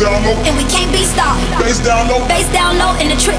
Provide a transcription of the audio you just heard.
down low. And we can't be stopped. Bass down low. Bass down low in the trip.